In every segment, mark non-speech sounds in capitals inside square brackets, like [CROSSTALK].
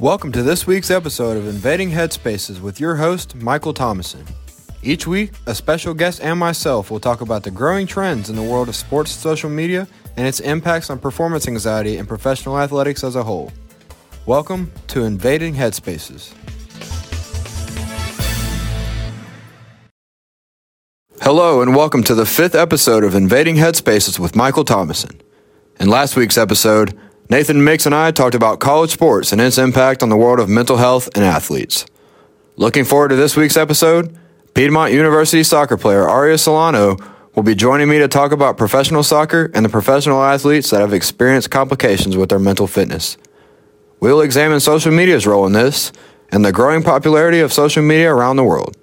Welcome to this week's episode of Invading Headspaces with your host, Michael Thomason. Each week, a special guest and myself will talk about the growing trends in the world of sports social media and its impacts on performance anxiety and professional athletics as a whole. Welcome to Invading Headspaces. Hello, and welcome to the fifth episode of Invading Headspaces with Michael Thomason. In last week's episode, Nathan Mix and I talked about college sports and its impact on the world of mental health and athletes. Looking forward to this week's episode, Piedmont University soccer player Aria Solano will be joining me to talk about professional soccer and the professional athletes that have experienced complications with their mental fitness. We'll examine social media's role in this and the growing popularity of social media around the world.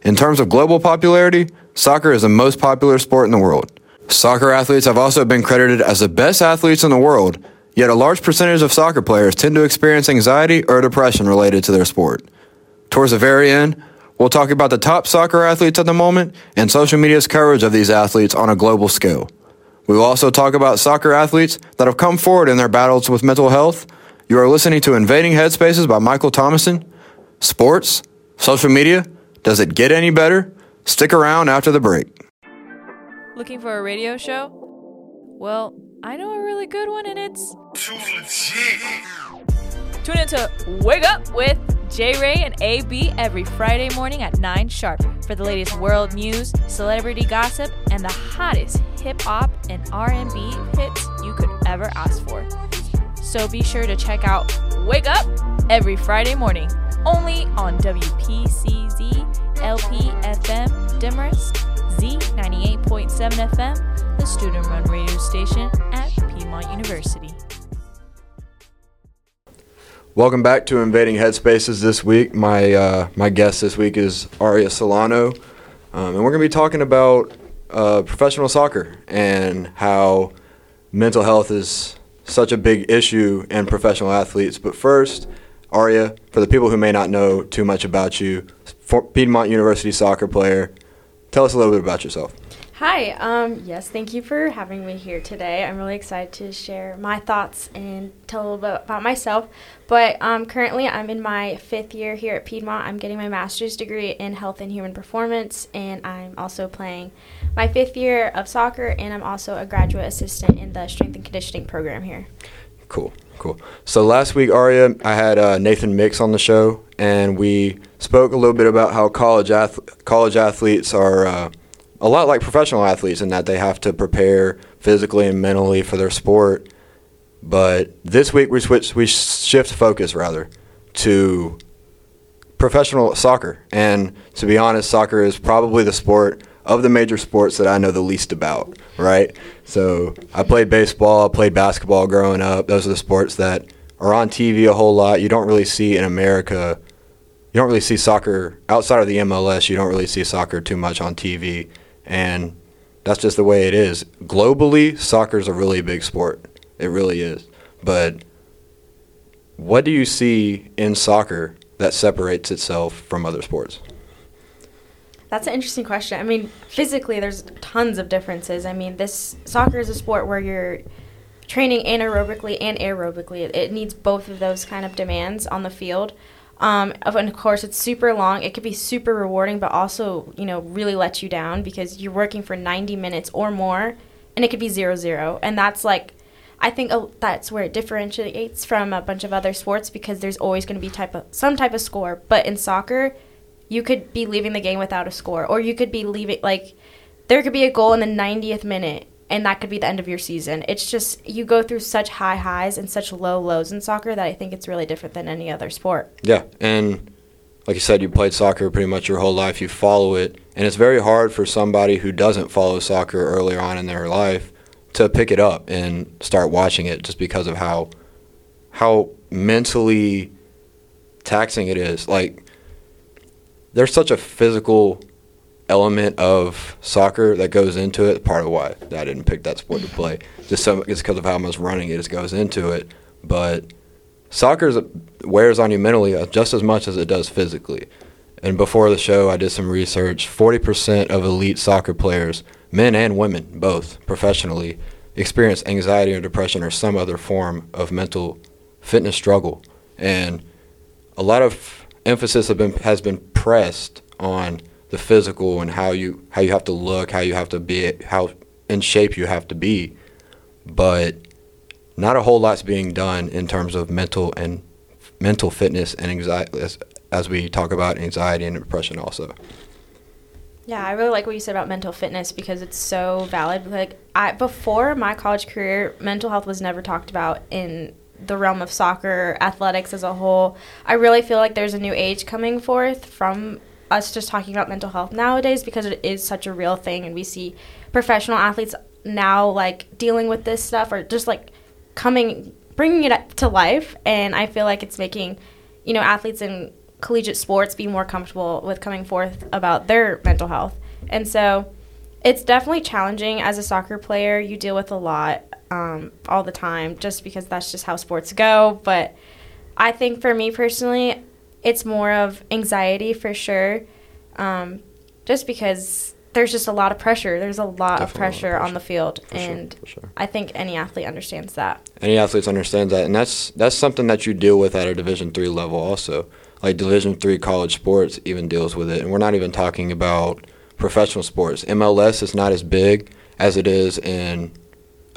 In terms of global popularity, soccer is the most popular sport in the world. Soccer athletes have also been credited as the best athletes in the world Yet a large percentage of soccer players tend to experience anxiety or depression related to their sport. Towards the very end, we'll talk about the top soccer athletes at the moment and social media's coverage of these athletes on a global scale. We will also talk about soccer athletes that have come forward in their battles with mental health. You are listening to Invading Headspaces by Michael Thomason. Sports, social media, does it get any better? Stick around after the break. Looking for a radio show? Well, I know a really good one, and it's Tune into Wake Up with J Ray and AB every Friday morning at 9 sharp for the latest world news, celebrity gossip, and the hottest hip hop and R&B hits you could ever ask for. So be sure to check out Wake Up every Friday morning, only on WPCZ LP FM Demorest Z98.7 FM, the student run radio station at Piedmont University. Welcome back to Invading Headspaces this week. My uh, my guest this week is Aria Solano, um, and we're going to be talking about uh, professional soccer and how mental health is such a big issue in professional athletes. But first, Aria, for the people who may not know too much about you, Piedmont University soccer player, tell us a little bit about yourself. Hi, um, yes, thank you for having me here today. I'm really excited to share my thoughts and tell a little bit about myself. But um, currently, I'm in my fifth year here at Piedmont. I'm getting my master's degree in health and human performance, and I'm also playing my fifth year of soccer, and I'm also a graduate assistant in the strength and conditioning program here. Cool, cool. So last week, Aria, I had uh, Nathan Mix on the show, and we spoke a little bit about how college ath- college athletes are. Uh, a lot like professional athletes in that they have to prepare physically and mentally for their sport. But this week we switch, we shift focus rather to professional soccer. And to be honest, soccer is probably the sport of the major sports that I know the least about, right? So I played baseball, I played basketball growing up. Those are the sports that are on TV a whole lot. You don't really see in America. You don't really see soccer outside of the MLS. You don't really see soccer too much on TV and that's just the way it is. Globally, soccer is a really big sport. It really is. But what do you see in soccer that separates itself from other sports? That's an interesting question. I mean, physically, there's tons of differences. I mean, this soccer is a sport where you're training anaerobically and aerobically. It needs both of those kind of demands on the field. Um, and of course, it's super long. It could be super rewarding, but also, you know, really let you down because you're working for 90 minutes or more, and it could be zero zero. And that's like, I think uh, that's where it differentiates from a bunch of other sports because there's always going to be type of some type of score. But in soccer, you could be leaving the game without a score, or you could be leaving like there could be a goal in the 90th minute and that could be the end of your season. It's just you go through such high highs and such low lows in soccer that I think it's really different than any other sport. Yeah, and like you said, you played soccer pretty much your whole life. You follow it, and it's very hard for somebody who doesn't follow soccer earlier on in their life to pick it up and start watching it, just because of how how mentally taxing it is. Like there's such a physical element of soccer that goes into it. Part of why I didn't pick that sport to play, just so it's because of how much running it just goes into it. But soccer wears on you mentally uh, just as much as it does physically. And before the show, I did some research. Forty percent of elite soccer players, men and women, both professionally, experience anxiety or depression or some other form of mental fitness struggle. and a lot of emphasis have been has been pressed on the physical and how you how you have to look, how you have to be, how in shape you have to be, but not a whole lot's being done in terms of mental and mental fitness and anxiety as, as we talk about anxiety and depression also. Yeah, I really like what you said about mental fitness because it's so valid. Like I before my college career, mental health was never talked about in the realm of soccer, athletics as a whole. I really feel like there's a new age coming forth from us just talking about mental health nowadays because it is such a real thing and we see professional athletes now like dealing with this stuff or just like coming bringing it up to life and I feel like it's making you know athletes in collegiate sports be more comfortable with coming forth about their mental health. And so it's definitely challenging as a soccer player. You deal with a lot um, all the time just because that's just how sports go. But I think for me personally, it's more of anxiety for sure. Um, just because there's just a lot of pressure. There's a lot of pressure, pressure, on the field, for and sure, sure. I think any athlete understands that. Any athletes understands that, and that's that's something that you deal with at a Division three level also like Division three college sports even deals with it, and we're not even talking about professional sports. MLS is not as big as it is in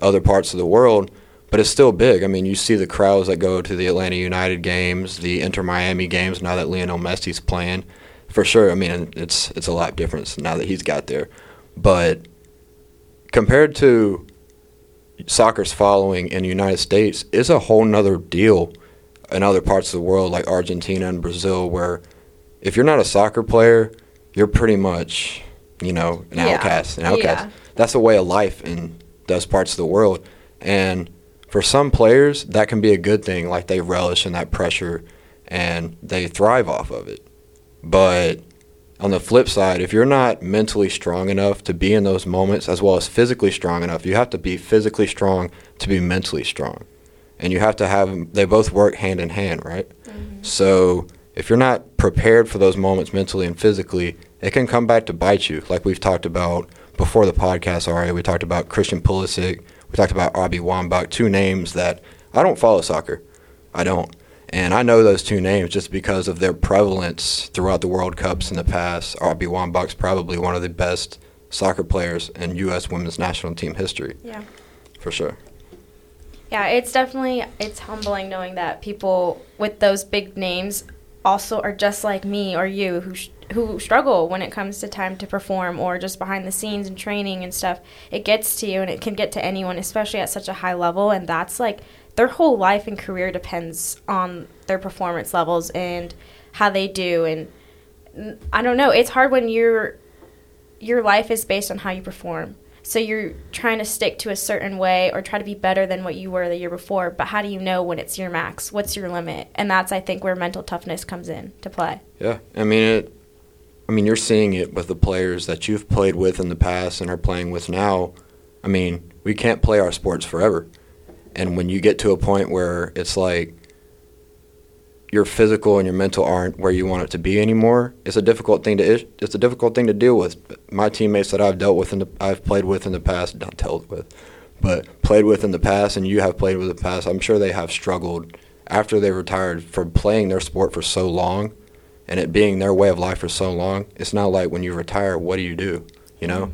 other parts of the world, but it's still big. I mean, you see the crowds that go to the Atlanta United games, the Inter Miami games. Now that Lionel Messi's playing, for sure. I mean, it's it's a lot different now that he's got there, but compared to soccer's following in the United States, it's a whole nother deal in other parts of the world like Argentina and Brazil where if you're not a soccer player, you're pretty much, you know, an yeah. outcast. An outcast. Yeah. That's a way of life in those parts of the world. And for some players, that can be a good thing. Like they relish in that pressure and they thrive off of it. But on the flip side, if you're not mentally strong enough to be in those moments as well as physically strong enough, you have to be physically strong to be mentally strong and you have to have they both work hand in hand, right? Mm-hmm. So if you're not prepared for those moments mentally and physically, it can come back to bite you. Like we've talked about before the podcast already. We talked about Christian Pulisic. We talked about Abby Wambach, two names that I don't follow soccer. I don't. And I know those two names just because of their prevalence throughout the World Cups in the past. Abby Wambach's probably one of the best soccer players in U.S. women's national team history. Yeah. For sure. Yeah, it's definitely it's humbling knowing that people with those big names also are just like me or you who sh- who struggle when it comes to time to perform or just behind the scenes and training and stuff. It gets to you and it can get to anyone, especially at such a high level and that's like their whole life and career depends on their performance levels and how they do and I don't know, it's hard when your your life is based on how you perform so you're trying to stick to a certain way or try to be better than what you were the year before, but how do you know when it's your max? What's your limit? And that's I think where mental toughness comes in to play. Yeah. I mean it I mean you're seeing it with the players that you've played with in the past and are playing with now. I mean, we can't play our sports forever. And when you get to a point where it's like your physical and your mental aren't where you want it to be anymore, it's a difficult thing to it's a difficult thing to deal with. My teammates that I've dealt with the I've played with in the past, not dealt with, but played with in the past, and you have played with in the past. I'm sure they have struggled after they retired from playing their sport for so long, and it being their way of life for so long. It's not like when you retire, what do you do? You know.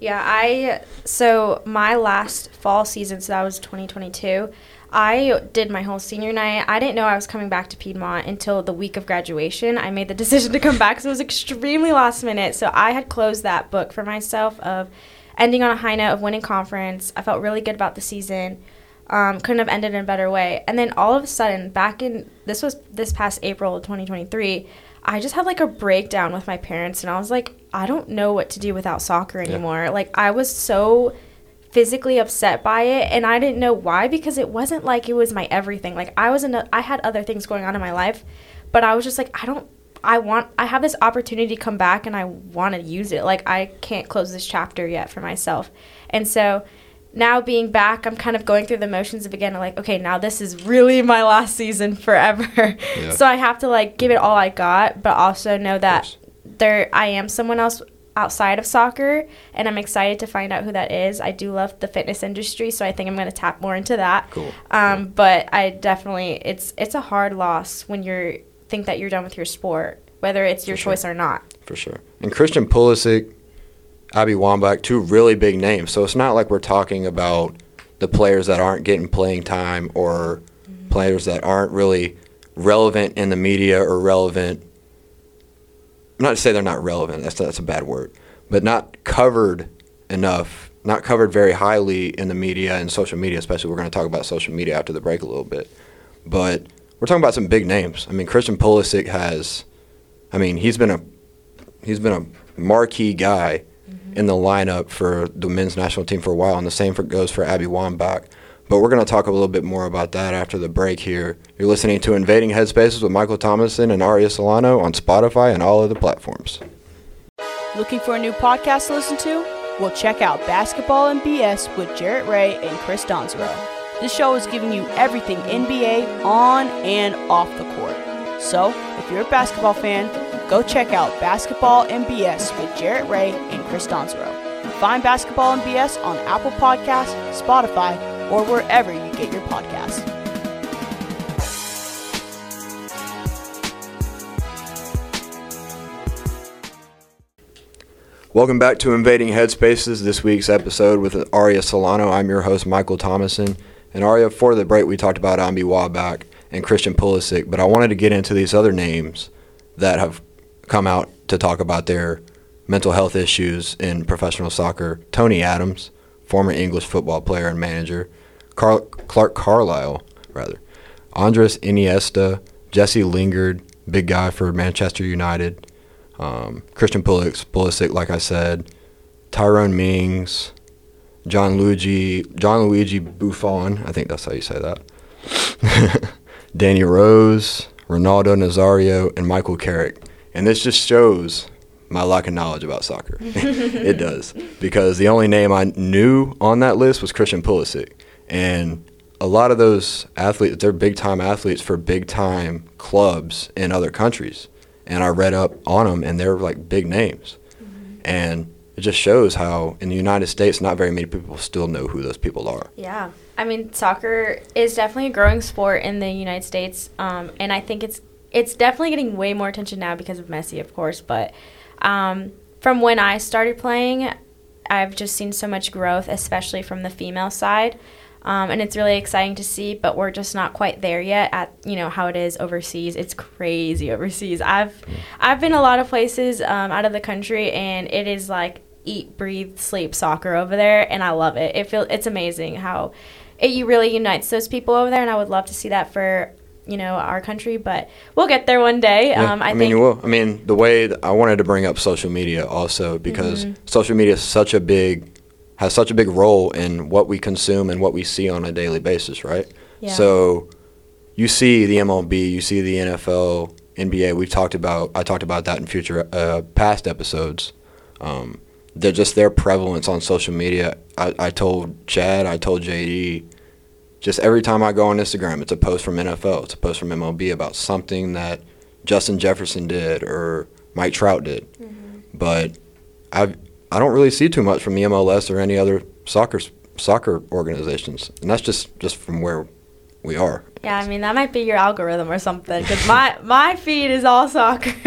Yeah, I so my last fall season, so that was 2022. I did my whole senior night. I didn't know I was coming back to Piedmont until the week of graduation. I made the [LAUGHS] decision to come back, so it was extremely last minute. So I had closed that book for myself of ending on a high note of winning conference. I felt really good about the season. Um, couldn't have ended in a better way. And then all of a sudden, back in this was this past April 2023, I just had like a breakdown with my parents, and I was like, I don't know what to do without soccer anymore. Yeah. Like I was so physically upset by it and I didn't know why because it wasn't like it was my everything. Like I was in a, I had other things going on in my life, but I was just like I don't I want I have this opportunity to come back and I want to use it. Like I can't close this chapter yet for myself. And so now being back, I'm kind of going through the motions of again like okay, now this is really my last season [LAUGHS] forever. Yeah. so I have to like give it all I got, but also know that there I am someone else outside of soccer, and I'm excited to find out who that is. I do love the fitness industry, so I think I'm going to tap more into that. Cool. Um, but I definitely it's it's a hard loss when you think that you're done with your sport, whether it's your For sure. choice or not. For sure. And Christian Pulisic, Abby Wambach, two really big names. So it's not like we're talking about the players that aren't getting playing time or players that aren't really relevant in the media or relevant. Not to say they're not relevant. That's that's a bad word, but not covered enough. Not covered very highly in the media and social media, especially. We're going to talk about social media after the break a little bit, but we're talking about some big names. I mean, Christian Pulisic has. I mean, he's been a he's been a marquee guy in the lineup for the men's national team for a while, and the same for, goes for Abby Wambach. But we're going to talk a little bit more about that after the break here. You're listening to Invading Headspaces with Michael Thomason and Aria Solano on Spotify and all other platforms. Looking for a new podcast to listen to? Well, check out Basketball and BS with Jarrett Ray and Chris Donzero. This show is giving you everything NBA on and off the court. So, if you're a basketball fan, go check out Basketball and BS with Jarrett Ray and Chris Donzero. Find Basketball and BS on Apple Podcasts, Spotify, or wherever you get your podcasts. Welcome back to Invading Headspaces, this week's episode with Aria Solano. I'm your host, Michael Thomason. And Aria, for the break, we talked about Ambi Wabach and Christian Pulisic, but I wanted to get into these other names that have come out to talk about their mental health issues in professional soccer. Tony Adams, former English football player and manager. Clarke Carlisle, rather. Andres Iniesta, Jesse Lingard, big guy for Manchester United. Um, Christian Pulisic, Pulisic, like I said, Tyrone Mings, John Luigi, John Luigi Buffon, I think that's how you say that. [LAUGHS] Danny Rose, Ronaldo Nazario, and Michael Carrick. And this just shows my lack of knowledge about soccer. [LAUGHS] it does. Because the only name I knew on that list was Christian Pulisic. And a lot of those athletes, they're big time athletes for big time clubs in other countries. And I read up on them, and they're like big names. And it just shows how in the United States, not very many people still know who those people are. Yeah. I mean, soccer is definitely a growing sport in the United States, um, and I think it's it's definitely getting way more attention now because of Messi, of course. But um, from when I started playing, I've just seen so much growth, especially from the female side, um, and it's really exciting to see. But we're just not quite there yet at you know how it is overseas. It's crazy overseas. I've I've been a lot of places um, out of the country, and it is like eat, breathe, sleep soccer over there, and I love it. It feel it's amazing how it really unites those people over there, and I would love to see that for you know our country, but we'll get there one day. Yeah, um, I, I, mean, you will. I mean, the way I wanted to bring up social media also because Mm-hmm. social media is such a big has such a big role in what we consume and what we see on a daily basis, right? Yeah. So you see the MLB, you see the NFL, NBA. We've talked about. I talked about that in future uh, past episodes. Um, they're just their prevalence on social media. I, I told Chad, I told JD, just every time I go on Instagram, it's a post from NFL, it's a post from MLB about something that Justin Jefferson did or Mike Trout did. Mm-hmm. But I I don't really see too much from the MLS or any other soccer soccer organizations, and that's just just from where we are. yeah, I mean that might be your algorithm or something because my [LAUGHS] my feed is all soccer, [LAUGHS]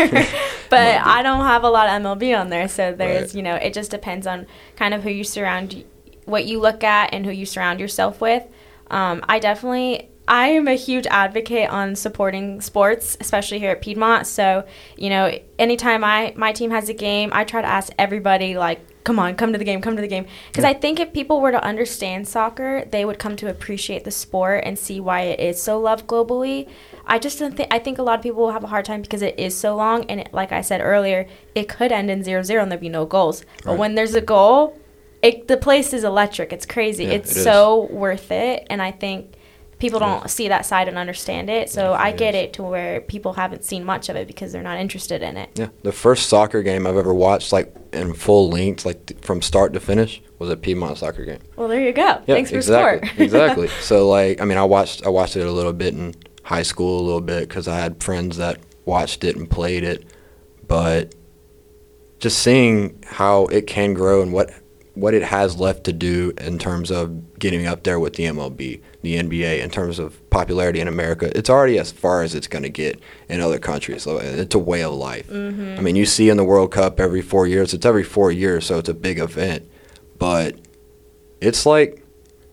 but I don't have a lot of MLB on there. So there's Right. you know it just depends on kind of who you surround, what you look at, and who you surround yourself with. Um, I definitely. I am a huge advocate on supporting sports, especially here at Piedmont. So, you know, anytime I my team has a game, I try to ask everybody like, "Come on, come to the game, come to the game." Because I think if people were to understand soccer, they would come to appreciate the sport and see why it is so loved globally. I just don't think I think a lot of people will have a hard time because it is so long, and it, like I said earlier, it could end in 0-0 and there'd be no goals. But when there's a goal, it, the place is electric. It's crazy. Yeah, it's it so worth it, and I think people don't see that side and understand it. So Yeah, I it get is. it to where people haven't seen much of it because they're not interested in it. Yeah, the first soccer game I've ever watched, like in full length, like th- from start to finish, was a Piedmont soccer game. Well, there you go. Yeah, Thanks for exactly, support. [LAUGHS] exactly. So like, I mean, I watched I watched it a little bit in high school, a little bit because I had friends that watched it and played it, but just seeing how it can grow and what what it has left to do in terms of getting up there with the MLB, the NBA, in terms of popularity in America. It's already as far as it's going to get in other countries. So it's a way of life. Mm-hmm. I mean, you see in the World Cup every four years. It's every four years, so it's a big event. But it's like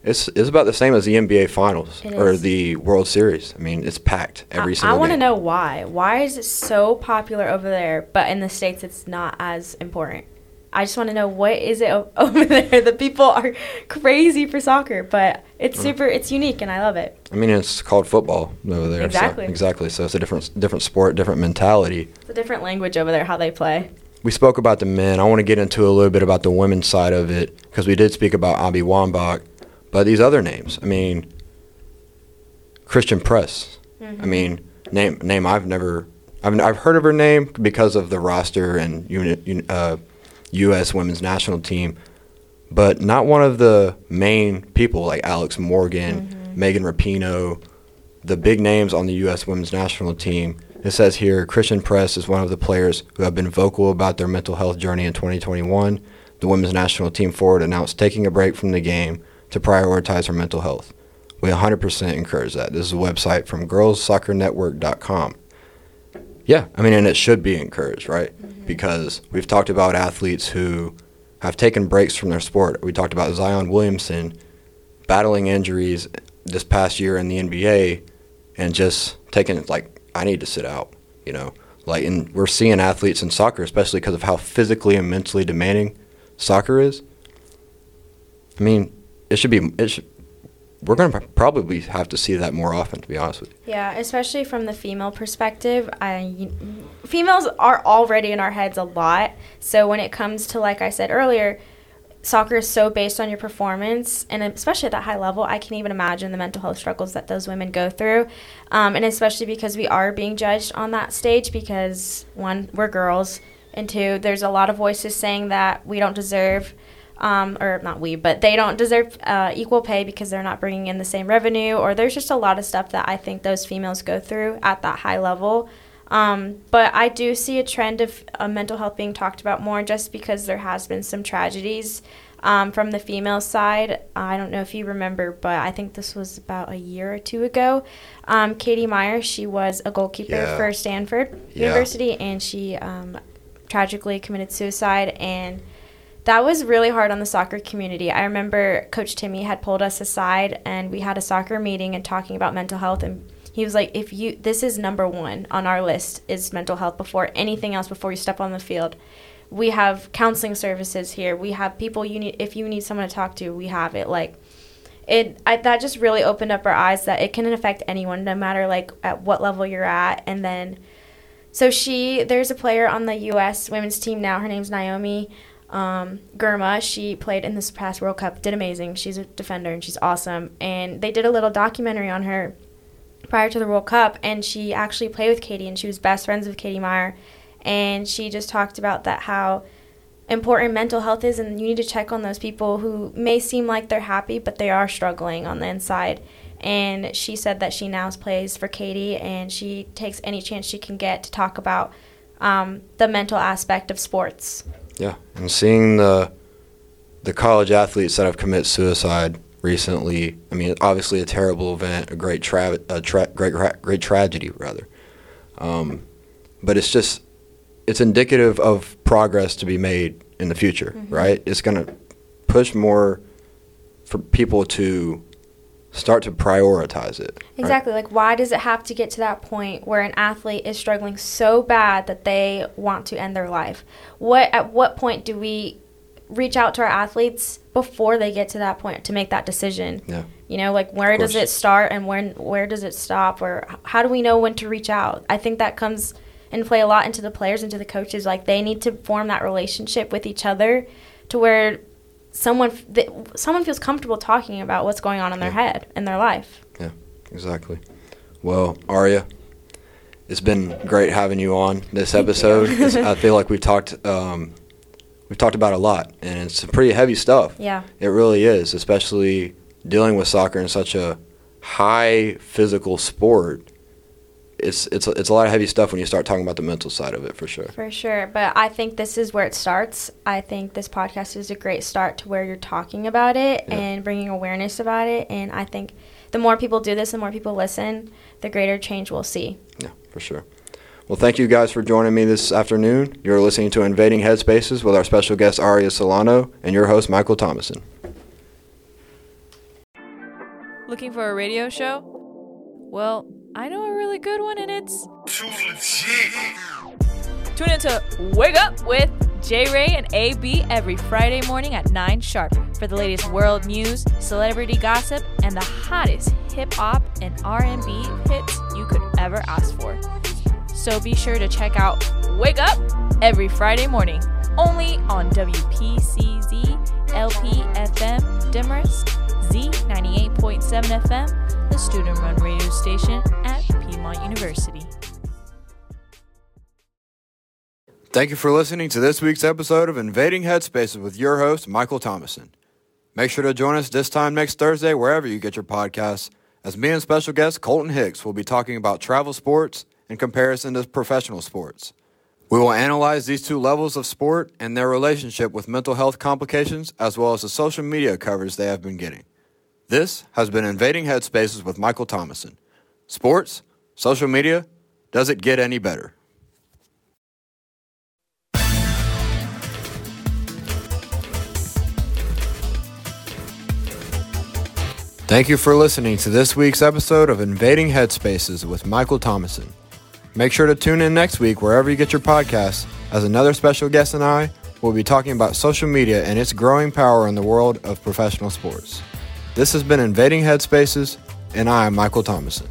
it's it's about the same as the NBA Finals It or is. the World Series. I mean, it's packed every I, single. I want to know why. Why is it so popular over there, but in the states it's not as important? I just want to know what is it [LAUGHS] over there. The people are crazy for soccer, but it's Mm. super. It's unique, and I love it. I mean, it's called football over there. so- Exactly. exactly. So it's a different different sport, different mentality. It's a different language over there how they play. We spoke about the men. I want to get into a little bit about the women's side of it because we did speak about Abby Wambach, but these other names. I mean, Christian Press. I mean, name name I've never. I've, I've heard of her name because of the roster and uni, uni- uh, U.S. women's national team, but not one of the main people like Alex Morgan, mm-hmm. Megan Rapinoe, the big names on the U.S. women's national team. It says here Christian Press is one of the players who have been vocal about their mental health journey in 2021. The women's national team forward announced taking a break from the game to prioritize her mental health. We 100% encourage that. This is a website from girlssoccernetwork.com. Yeah, I mean, and it should be encouraged, right? Mm-hmm. Because we've talked about athletes who have taken breaks from their sport. We talked about Zion Williamson battling injuries this past year in the NBA and just taking it like I need to sit out, you know. Like and we're seeing athletes in soccer especially because of how physically and mentally demanding soccer is. I mean, it should be it should we're going to probably have to see that more often to be honest with you. Yeah, especially from the female perspective. I females are already in our heads a lot. So when it comes to like I said earlier, soccer is so based on your performance and especially at that high level, I can even imagine the mental health struggles that those women go through. Um, and especially because we are being judged on that stage because one, we're girls, and two, there's a lot of voices saying that we don't deserve um, or not we, but they don't deserve uh, equal pay because they're not bringing in the same revenue, or there's just a lot of stuff that I think those females go through at that high level. Um, but I do see a trend of uh, mental health being talked about more just because there has been some tragedies um, from the female side. I don't know if you remember, but I think this was about a year or two ago. Um, Katie Meyer, she was a goalkeeper Yeah. for Stanford Yeah. University, and she um, tragically committed suicide and that was really hard on the soccer community. I remember Coach Timmy had pulled us aside and we had a soccer meeting and talking about mental health and he was like if you this is number 1 on our list is mental health before anything else before you step on the field. We have counseling services here. We have people you need if you need someone to talk to, we have it like it I, that just really opened up our eyes that it can affect anyone no matter like at what level you're at and then so she there's a player on the US women's team now her name's Naomi um, Girma, she played in this past World Cup, did amazing. She's a defender and she's awesome. And they did a little documentary on her prior to the World Cup, and she actually played with Katie, and she was best friends with Katie Meyer. And she just talked about that how important mental health is, and you need to check on those people who may seem like they're happy, but they are struggling on the inside. And she said that she now plays for Katie, and she takes any chance she can get to talk about um, the mental aspect of sports. Yeah, and seeing the the college athletes that have committed suicide recently. I mean, obviously a terrible event, a great tra- a tra- great great tragedy rather. Um, but it's just it's indicative of progress to be made in the future, right? It's going to push more for people to start to prioritize it. right? Exactly. Like, why does it have to get to that point where an athlete is struggling so bad that they want to end their life? What at what point do we reach out to our athletes before they get to that point to make that decision? Yeah. You know, like where does it start and when where does it stop? Or how do we know when to reach out? I think that comes and play a lot into the players, into the coaches. Like they need to form that relationship with each other to where someone f- th- someone feels comfortable talking about what's going on in their Yeah. head in their life. Yeah, exactly. Well, Aria, it's been great having you on this episode. [LAUGHS] I feel like we've talked um, we've talked about a lot, and it's some pretty heavy stuff. Yeah. It really is, especially dealing with soccer in such a high physical sport. It's it's it's a lot of heavy stuff when you start talking about the mental side of it for sure. For sure. But I think this is where it starts. I think this podcast is a great start to where you're talking about it Yeah. and bringing awareness about it. And I think the more people do this, the more people listen, the greater change we'll see. Yeah, for sure. Well, thank you guys for joining me this afternoon. You're listening to Invading Headspaces with our special guest Aria Solano and your host Michael Thomason. Looking for a radio show? Well, I know a really good one, and it's. Tune into Wake Up with J Ray and AB every Friday morning at 9 sharp for the latest world news, celebrity gossip, and the hottest hip hop and R&B hits you could ever ask for. So be sure to check out Wake Up every Friday morning, only on WPCZ LP FM Demorest Z98.7 FM, the student run radio station at Piedmont University. Thank you for listening to this week's episode of Invading Headspaces with your host Michael Thomason. Make sure to join us this time next Thursday wherever you get your podcasts, as me and special guest Colton Hicks will be talking about travel sports in comparison to professional sports. We will analyze these two levels of sport and their relationship with mental health complications as well as the social media coverage they have been getting. This has been Invading Headspaces with Michael Thomason. Sports, social media, does it get any better? Thank you for listening to this week's episode of Invading Headspaces with Michael Thomason. Make sure to tune in next week wherever you get your podcasts, as another special guest and I will be talking about social media and its growing power in the world of professional sports. This has been Invading Headspaces, and I am Michael Thomason.